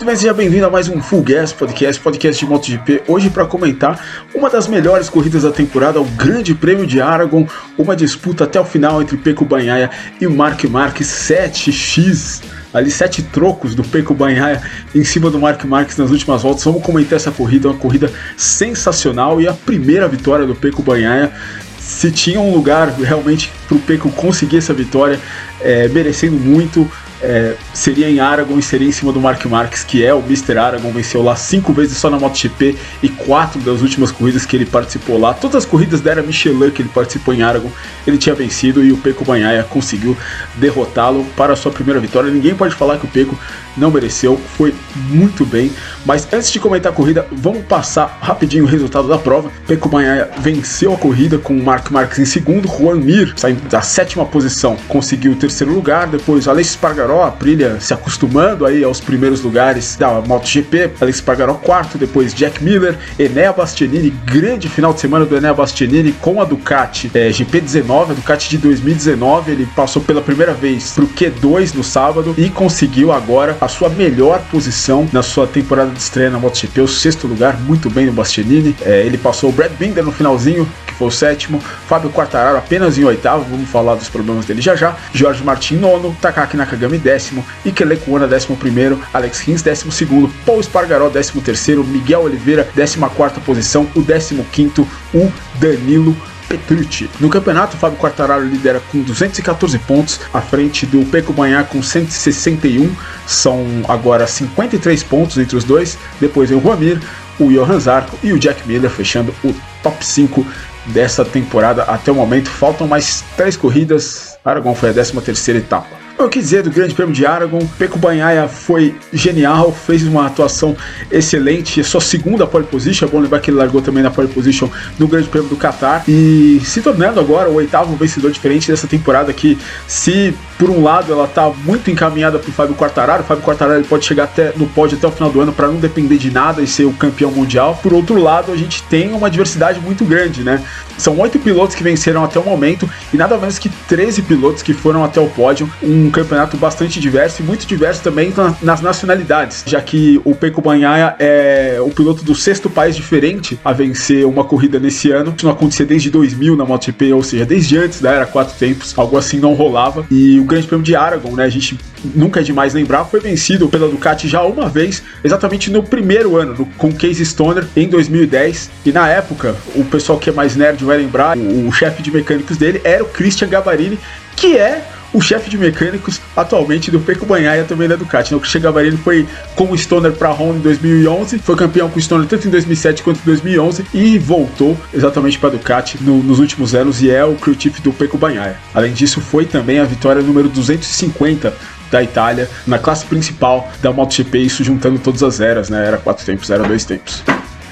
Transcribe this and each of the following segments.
Muito bem, seja bem-vindo a mais um Full Gas Podcast, podcast de MotoGP. Hoje para comentar uma das melhores corridas da temporada, o Grande Prêmio de Aragon, uma disputa até o final entre Peco Banhaia e Mark Marques 7x ali sete trocos do Peco Banhaia em cima do Mark Marques nas últimas voltas. Vamos comentar essa corrida, uma corrida sensacional e a primeira vitória do Peco Banhaia. Se tinha um lugar realmente para o Peco conseguir essa vitória, é, merecendo muito, é, seria em Aragon e seria em cima do Mark Marques, que é o Mr. Aragon, venceu lá cinco vezes só na MotoGP e quatro das últimas corridas que ele participou lá. Todas as corridas da era Michelin que ele participou em Aragon, ele tinha vencido e o Peco Banhaia conseguiu derrotá-lo para a sua primeira vitória. Ninguém pode falar que o Peco não mereceu, foi muito bem. Mas antes de comentar a corrida, vamos passar rapidinho o resultado da prova. Peco Banhaia venceu a corrida com o Mark Marques em segundo, Juan Mir saindo da sétima posição, conseguiu o terceiro lugar, depois Alexis Spargaró Espargaró, a Prilha se acostumando aí aos primeiros lugares da MotoGP. Alex Espargaró quarto, depois Jack Miller, Enea Bastianini, grande final de semana do Enea Bastianini com a Ducati é, GP19, a Ducati de 2019. Ele passou pela primeira vez pro Q2 no sábado e conseguiu agora a sua melhor posição na sua temporada de estreia na MotoGP, o sexto lugar, muito bem no Bastianini. É, ele passou o Brad Binder no finalzinho, foi o sétimo, Fábio Quartararo apenas em oitavo, vamos falar dos problemas dele já já, Jorge Martin nono, Takaki Nakagami décimo, Ikele Kuona décimo primeiro, Alex Rins décimo segundo, Paul Espargaró décimo terceiro, Miguel Oliveira décima quarta posição, o décimo quinto, o Danilo Petrucci. No campeonato, Fábio Quartararo lidera com 214 pontos, à frente do Peco Banhar com 161, são agora 53 pontos entre os dois, depois o Juamir, o Johan Zarco e o Jack Miller fechando o top 5 dessa temporada até o momento. Faltam mais três corridas, Aragon foi a 13 terceira etapa. Eu quis dizer do Grande Prêmio de Aragon, Peco Banhaia foi genial, fez uma atuação excelente, sua segunda pole position, é bom lembrar que ele largou também na pole position no Grande Prêmio do Qatar e se tornando agora o oitavo vencedor diferente dessa temporada que se por um lado ela está muito encaminhada para o Fábio Quartararo, o Fábio Quartararo pode chegar até no pódio até o final do ano para não depender de nada e ser o campeão mundial. Por outro lado, a gente tem uma diversidade muito grande, né? São oito pilotos que venceram até o momento e nada menos que 13 pilotos que foram até o pódio. Um campeonato bastante diverso e muito diverso também nas nacionalidades, já que o Peco Banhaia é o piloto do sexto país diferente a vencer uma corrida nesse ano. Isso não acontecia desde 2000 na MotoGP, ou seja, desde antes da era quatro tempos, algo assim não rolava. E o Grande Prêmio de Aragon, né? A gente nunca é demais lembrar, foi vencido pela Ducati já uma vez, exatamente no primeiro ano, no, com Case Stoner em 2010. E na época, o pessoal que é mais nerd vai lembrar, o, o chefe de mecânicos dele era o Christian Gabarini, que é o chefe de mecânicos atualmente do Peco Banhaia também da Ducati. Né? O Christian Gabarini foi com o Stoner para a Honda em 2011, foi campeão com o Stoner tanto em 2007 quanto em 2011 e voltou exatamente para a Ducati no, nos últimos anos e é o crew chief do Peco Banhaia. Além disso, foi também a vitória número 250 da Itália na classe principal da MotoGP, isso juntando todas as eras, né? Era quatro tempos, era dois tempos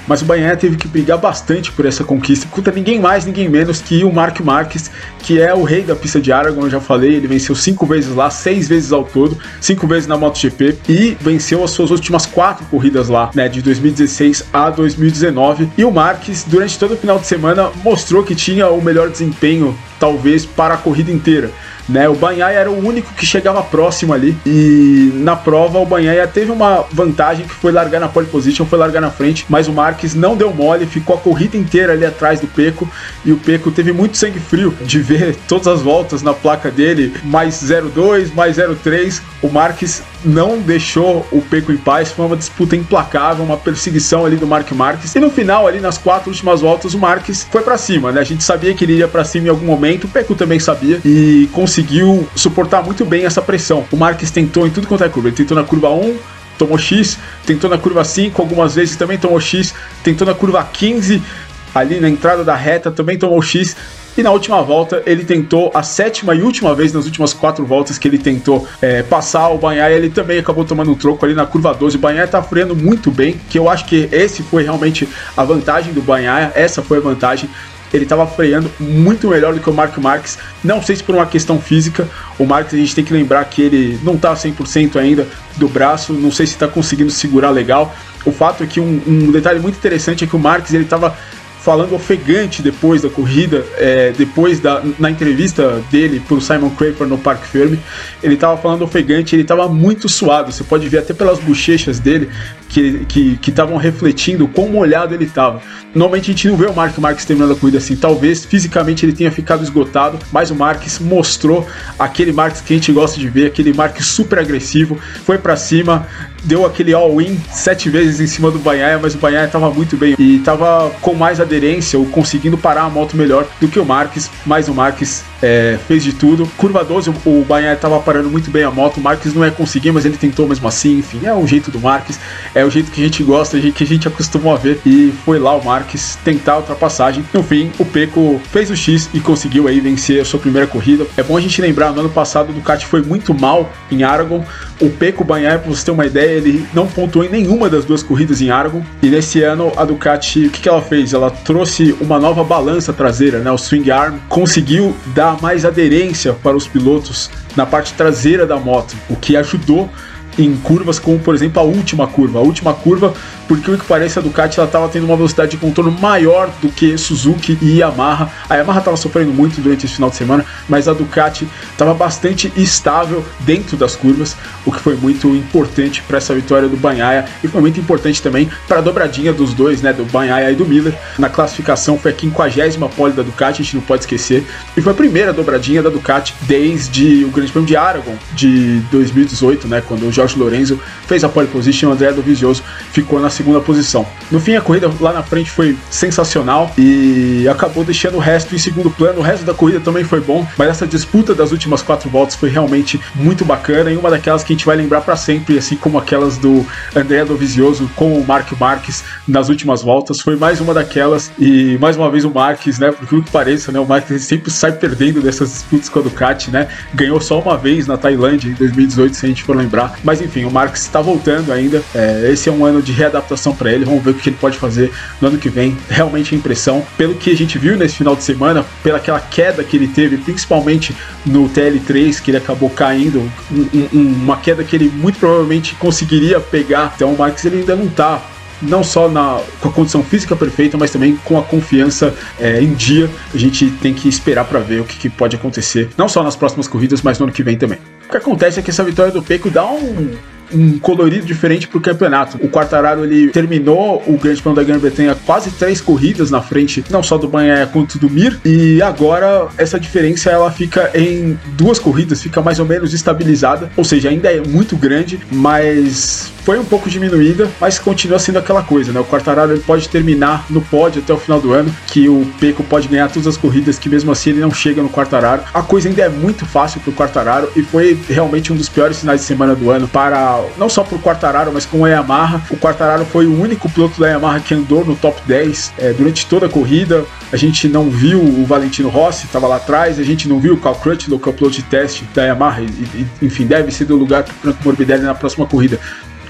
mas o Banhaia teve que brigar bastante por essa conquista contra ninguém mais, ninguém menos que o Mark Marques, que é o rei da pista de Aragon, eu já falei, ele venceu cinco vezes lá, seis vezes ao todo, cinco vezes na MotoGP e venceu as suas últimas quatro corridas lá, né, de 2016 a 2019. E o Marques, durante todo o final de semana, mostrou que tinha o melhor desempenho, talvez, para a corrida inteira. Né? O Banhaia era o único que chegava próximo ali. E na prova o Banhaia teve uma vantagem que foi largar na pole position, foi largar na frente, mas o Marques não deu mole, ficou a corrida inteira ali atrás do Peco e o Peco teve muito sangue frio de ver todas as voltas na placa dele, mais 02, mais 03. O Marques não deixou o Peco em paz, foi uma disputa implacável, uma perseguição ali do Mark Marques. E no final, ali nas quatro últimas voltas, o Marques foi para cima, né? A gente sabia que ele ia para cima em algum momento, o Peco também sabia e conseguiu conseguiu suportar muito bem essa pressão. O Marques tentou em tudo quanto é curva. Ele tentou na curva 1, tomou X, tentou na curva 5, algumas vezes também tomou X, tentou na curva 15, ali na entrada da reta também tomou X. E na última volta ele tentou a sétima e última vez nas últimas quatro voltas que ele tentou é, passar o Banhaia, ele também acabou tomando um troco ali na curva 12. O Banhaia tá freando muito bem, que eu acho que esse foi realmente a vantagem do Banhaia, essa foi a vantagem ele estava freando muito melhor do que o Mark Marques. Não sei se por uma questão física, o Marques a gente tem que lembrar que ele não está 100% ainda do braço, não sei se está conseguindo segurar legal. O fato é que um, um, detalhe muito interessante é que o Marques ele estava falando ofegante depois da corrida, é, depois da na entrevista dele para o Simon Craper no Parque Ferme, ele estava falando ofegante, ele estava muito suado. Você pode ver até pelas bochechas dele que estavam refletindo quão molhado ele estava. Normalmente a gente não vê o Mark Marques terminando a corrida assim. Talvez fisicamente ele tenha ficado esgotado, mas o Marques mostrou aquele Marques que a gente gosta de ver, aquele Marques super agressivo, foi para cima, deu aquele all-in sete vezes em cima do Banhaia, mas o Banhaia estava muito bem e estava com mais aderência ou conseguindo parar a moto melhor do que o Marques, mas o Marques é, fez de tudo. Curva 12, o Banhaia estava parando muito bem a moto, o Marques não ia conseguir, mas ele tentou mesmo assim, enfim, é o jeito do Marques, é o jeito que a gente gosta, que a gente acostumou a ver e foi lá o Marques tentar a ultrapassagem. No fim, o Peco fez o X e conseguiu aí vencer a sua primeira corrida. É bom a gente lembrar, no ano passado o Ducati foi muito mal em Aragon, o Peco Banhaia, para você ter uma ideia, ele não pontuou em nenhuma das duas corridas em Aragon. E nesse ano a Ducati, o que, que ela fez? Ela trouxe uma nova balança traseira, né? O swing arm conseguiu dar mais aderência para os pilotos na parte traseira da moto, o que ajudou em curvas como, por exemplo, a última curva. A última curva porque o que parece a Ducati ela estava tendo uma velocidade de contorno maior do que Suzuki e Yamaha. A Yamaha estava sofrendo muito durante esse final de semana, mas a Ducati estava bastante estável dentro das curvas, o que foi muito importante para essa vitória do Banhaia e foi muito importante também para a dobradinha dos dois, né, do Banhaia e do Miller. Na classificação foi a 50 pole da Ducati, a gente não pode esquecer, e foi a primeira dobradinha da Ducati desde o Grande Prêmio de Aragon de 2018, né, quando o Jorge Lorenzo fez a pole position, André Dovizioso ficou na segunda posição. No fim, a corrida lá na frente foi sensacional e acabou deixando o resto em segundo plano. O resto da corrida também foi bom, mas essa disputa das últimas quatro voltas foi realmente muito bacana e uma daquelas que a gente vai lembrar para sempre, assim como aquelas do André Dovizioso com o Mark Marques nas últimas voltas. Foi mais uma daquelas e mais uma vez o Marques, né? Porque o que pareça, né? O Marques sempre sai perdendo dessas disputas com a Ducati, né? Ganhou só uma vez na Tailândia em 2018, se a gente for lembrar. Mas enfim, o Marques está voltando ainda. É, esse é um ano de readaptação adaptação para ele. Vamos ver o que ele pode fazer no ano que vem. Realmente a impressão, pelo que a gente viu nesse final de semana, pela aquela queda que ele teve, principalmente no TL3, que ele acabou caindo, um, um, uma queda que ele muito provavelmente conseguiria pegar. Então o Marques ele ainda não tá não só na, com a condição física perfeita, mas também com a confiança é, em dia. A gente tem que esperar para ver o que, que, pode acontecer, não só nas próximas corridas, mas no ano que vem também. O que acontece é que essa vitória do Peco dá um, um colorido diferente pro campeonato. O Quartararo ele terminou o Grande Prêmio da Grã-Bretanha quase três corridas na frente, não só do Banhaia quanto do Mir, e agora essa diferença ela fica em duas corridas, fica mais ou menos estabilizada, ou seja, ainda é muito grande, mas foi um pouco diminuída, mas continua sendo aquela coisa, né? O Quartararo ele pode terminar no pódio até o final do ano, que o Peco pode ganhar todas as corridas, que mesmo assim ele não chega no Quartararo. A coisa ainda é muito fácil pro Quartararo e foi realmente um dos piores finais de semana do ano para não só pro Quartararo, mas com a Yamaha. O Quartararo foi o único piloto da Yamaha que andou no top 10 é, durante toda a corrida. A gente não viu o Valentino Rossi, estava lá atrás, a gente não viu o Cal Crutchlow, que é o piloto de teste da Yamaha, e, e, enfim, deve ser do lugar para o Franco Morbidelli na próxima corrida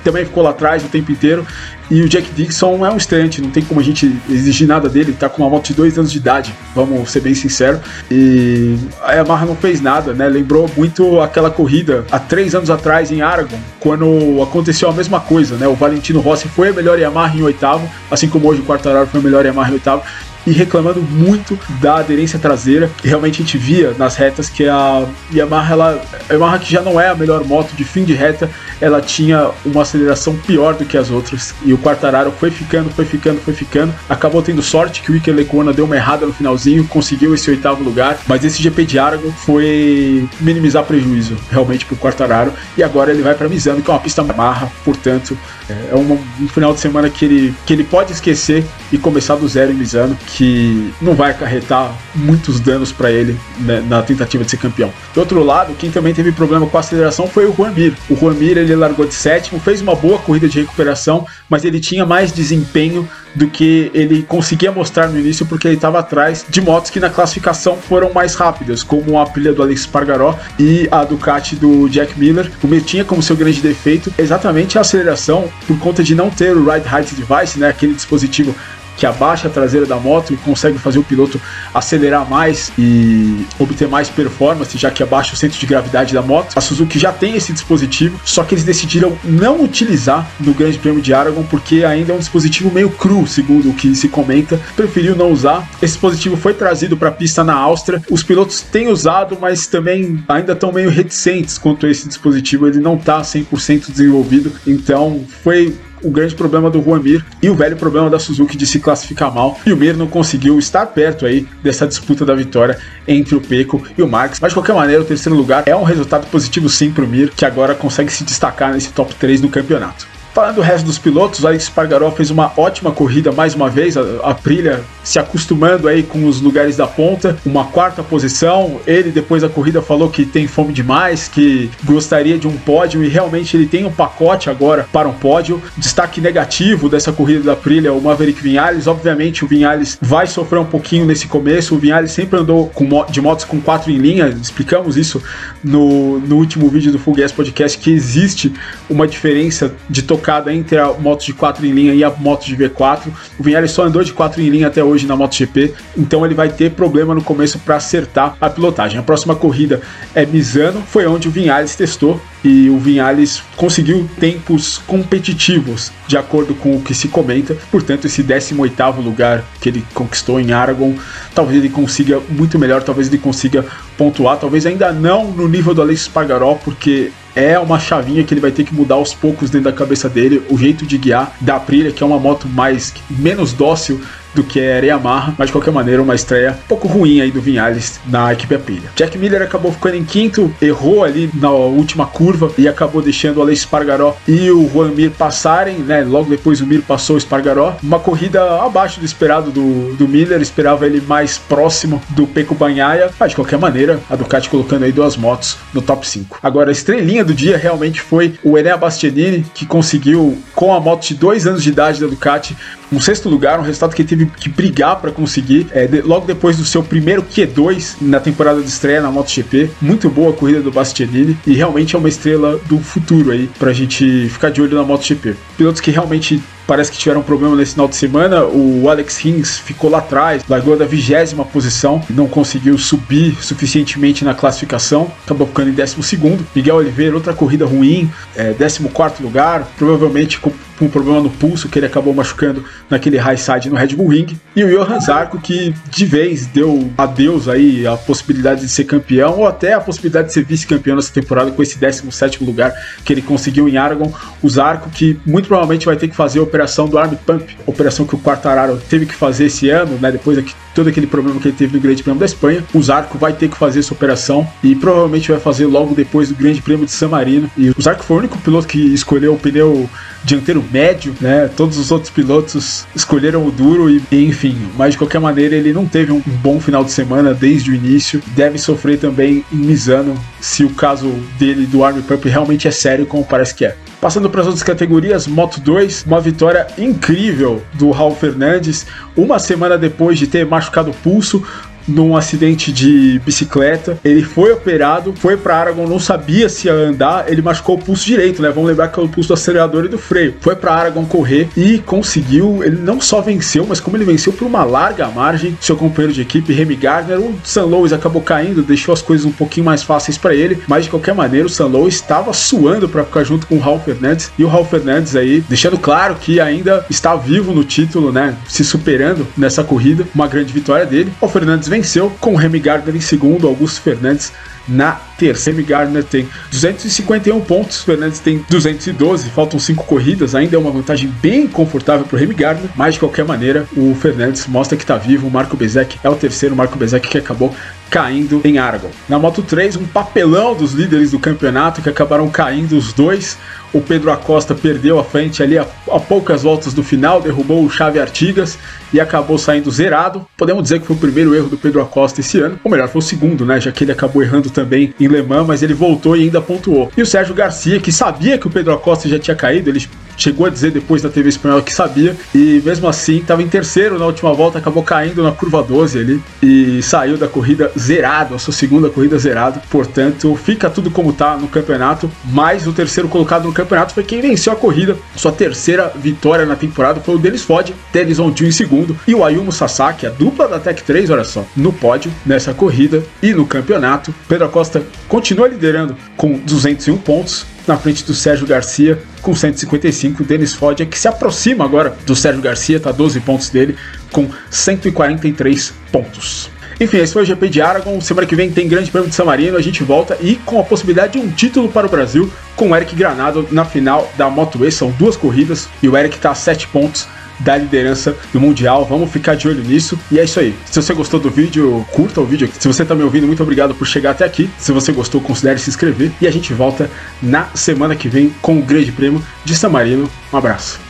também ficou lá atrás o tempo inteiro. E o Jack Dixon é um estreante, não tem como a gente exigir nada dele, tá com uma moto de dois anos de idade, vamos ser bem sinceros. E a Yamaha não fez nada, né? Lembrou muito aquela corrida há três anos atrás em Aragon, quando aconteceu a mesma coisa, né? O Valentino Rossi foi a melhor Yamaha em oitavo, assim como hoje o Quartararo foi a melhor Yamaha em oitavo, e reclamando muito da aderência traseira. Realmente a gente via nas retas que a Yamaha, ela, a Yamaha que já não é a melhor moto de fim de reta, ela tinha uma aceleração pior do que as outras. E o Quartararo foi ficando, foi ficando, foi ficando. Acabou tendo sorte que o Iker Lecuona deu uma errada no finalzinho, conseguiu esse oitavo lugar. Mas esse GP de Aragon foi minimizar prejuízo realmente para o Quartararo. E agora ele vai para Misano, que é uma pista Yamaha, portanto é um, um, final de semana que ele, que ele pode esquecer e começar do zero em Misano, que não vai acarretar muitos danos para ele né, na tentativa de ser campeão. Do outro lado, quem também teve problema com a aceleração foi o Juan Mir. O Juan Mir ele largou de sétimo, fez uma boa corrida de recuperação, mas ele tinha mais desempenho do que ele conseguia mostrar no início, porque ele estava atrás de motos que na classificação foram mais rápidas, como a pilha do Alex Pargaró e a Ducati do Jack Miller. O Mir tinha como seu grande defeito exatamente a aceleração por conta de não ter o Ride Height Device, né, aquele dispositivo que abaixa a traseira da moto e consegue fazer o piloto acelerar mais e obter mais performance, já que abaixa o centro de gravidade da moto. A Suzuki já tem esse dispositivo, só que eles decidiram não utilizar no Grande Prêmio de Aragon porque ainda é um dispositivo meio cru, segundo o que se comenta. Preferiu não usar. Esse dispositivo foi trazido para a pista na Áustria. Os pilotos têm usado, mas também ainda estão meio reticentes quanto a esse dispositivo. Ele não está 100% desenvolvido, então foi o grande problema do Juan Mir e o velho problema da Suzuki de se classificar mal. E o Mir não conseguiu estar perto aí dessa disputa da vitória entre o Peco e o Marx. Mas de qualquer maneira, o terceiro lugar é um resultado positivo sim para o Mir, que agora consegue se destacar nesse top 3 do campeonato. Falando do resto dos pilotos, Alex Spargaró fez uma ótima corrida mais uma vez, a, a Prilha se acostumando aí com os lugares da ponta, uma quarta posição. Ele depois da corrida falou que tem fome demais, que gostaria de um pódio e realmente ele tem um pacote agora para um pódio. Destaque negativo dessa corrida da Prilha, o Maverick Vinhales. Obviamente o Vinhales vai sofrer um pouquinho nesse começo. O Vinhales sempre andou com, de motos com quatro em linha, explicamos isso no, no último vídeo do Full Gas Podcast, que existe uma diferença de tocada entre a moto de 4 em linha e a moto de V4. O Vinhales só andou de 4 em linha até hoje na MotoGP, então ele vai ter problema no começo para acertar a pilotagem. A próxima corrida é Misano, foi onde o Vinhales testou e o Vinhales conseguiu tempos competitivos, de acordo com o que se comenta. Portanto, esse 18º lugar que ele conquistou em Aragon, talvez ele consiga muito melhor, talvez ele consiga pontuar, talvez ainda não no nível do Alex Spargaró, porque é uma chavinha que ele vai ter que mudar aos poucos dentro da cabeça dele, o jeito de guiar da Aprilia, que é uma moto mais menos dócil do que era Yamaha, mas de qualquer maneira uma estreia um pouco ruim aí do Vinhales na equipe Aprilia. Jack Miller acabou ficando em quinto, errou ali na última curva e acabou deixando o Alex Spargaró e o Juan Mir passarem, né? Logo depois o Mir passou o Spargaró. Uma corrida abaixo do esperado do, do Miller, esperava ele mais próximo do Peco Banhaia, mas de qualquer maneira a Ducati colocando aí duas motos no top 5. Agora a estrelinha do dia realmente foi o Enea Bastianini, que conseguiu com a moto de dois anos de idade da Ducati um sexto lugar, um resultado que ele teve que brigar para conseguir. É, de, logo depois do seu primeiro Q2 na temporada de estreia na MotoGP, muito boa a corrida do Bastianini e realmente é uma estrela do futuro aí pra gente ficar de olho na MotoGP. Pilotos que realmente parece que tiveram um problema nesse final de semana. O Alex Rins ficou lá atrás, largou da vigésima posição, não conseguiu subir suficientemente na classificação, acabou ficando em décimo segundo. Miguel Oliveira, outra corrida ruim, é, décimo quarto lugar, provavelmente com, um problema no pulso que ele acabou machucando naquele high side no Red Bull Ring. E o Johan Zarco, que de vez deu adeus aí a possibilidade de ser campeão, ou até a possibilidade de ser vice-campeão nessa temporada com esse 17 lugar que ele conseguiu em Aragon. O Zarco, que muito provavelmente vai ter que fazer operação do Arm Pump, operação que o Quartararo teve que fazer esse ano, né, depois de todo aquele problema que ele teve no Grande Prêmio da Espanha. O Zarco vai ter que fazer essa operação e provavelmente vai fazer logo depois do Grande Prêmio de San Marino. E o Zarco foi o único piloto que escolheu o pneu dianteiro médio, né? Todos os outros pilotos escolheram o duro e, enfim, mas de qualquer maneira ele não teve um bom final de semana desde o início. Deve sofrer também em Misano se o caso dele do Army Pump realmente é sério, como parece que é. Passando para as outras categorias, Moto 2, uma vitória incrível do Raul Fernandes, uma semana depois de ter machucado o pulso, num acidente de bicicleta. Ele foi operado, foi para Aragon, não sabia se ia andar, ele machucou o pulso direito, né? Vamos lembrar que é o pulso do acelerador e do freio. Foi para Aragon correr e conseguiu. Ele não só venceu, mas como ele venceu por uma larga margem, seu companheiro de equipe, Remy Gardner, o San Louis acabou caindo, deixou as coisas um pouquinho mais fáceis para ele, mas de qualquer maneira o San Louis estava suando para ficar junto com o Raul Fernandes e o Raul Fernandes aí deixando claro que ainda está vivo no título, né? Se superando nessa corrida, uma grande vitória dele. O Fernandes venceu com Remy Gardner em segundo, Augusto Fernandes na terça. Remy Gardner tem 251 pontos, Fernandes tem 212, faltam 5 corridas, ainda é uma vantagem bem confortável para o Remy Gardner, mas de qualquer maneira o Fernandes mostra que está vivo, o Marco Bezek é o terceiro, o Marco Bezek que acabou caindo em Aragon. Na Moto 3, um papelão dos líderes do campeonato que acabaram caindo os dois. O Pedro Acosta perdeu a frente ali a, a, poucas voltas do final, derrubou o Xavi Artigas e acabou saindo zerado. Podemos dizer que foi o primeiro erro do Pedro Acosta esse ano, ou melhor, foi o segundo, né? Já que ele acabou errando também em Le Mans, mas ele voltou e ainda pontuou. E o Sérgio Garcia, que sabia que o Pedro Acosta já tinha caído, ele chegou a dizer depois da TV espanhola que sabia, e mesmo assim estava em terceiro na última volta, acabou caindo na curva 12 ali e saiu da corrida zerado, a sua segunda corrida zerado. Portanto, fica tudo como tá no campeonato, mas o terceiro colocado no campeonato foi quem venceu a corrida. Sua terceira vitória na temporada foi o Denis Fod, Denis Ondiu em segundo e o Ayumu Sasaki, a dupla da Tech 3, olha só, no pódio nessa corrida e no campeonato. Pedro Acosta continua liderando com 201 pontos, na frente do Sérgio Garcia com 155. Denis Foggia, que se aproxima agora do Sérgio Garcia, está 12 pontos dele, com 143 pontos. Enfim, esse foi o GP de Aragon. Semana que vem tem Grande Prêmio de San Marino. A gente volta e com a possibilidade de um título para o Brasil com o Eric Granado na final da Moto E. São duas corridas e o Eric está a 7 pontos da liderança do Mundial. Vamos ficar de olho nisso. E é isso aí. Se você gostou do vídeo, curta o vídeo. Se você está me ouvindo, muito obrigado por chegar até aqui. Se você gostou, considere se inscrever. E a gente volta na semana que vem com o Grande Prêmio de San Marino. Um abraço.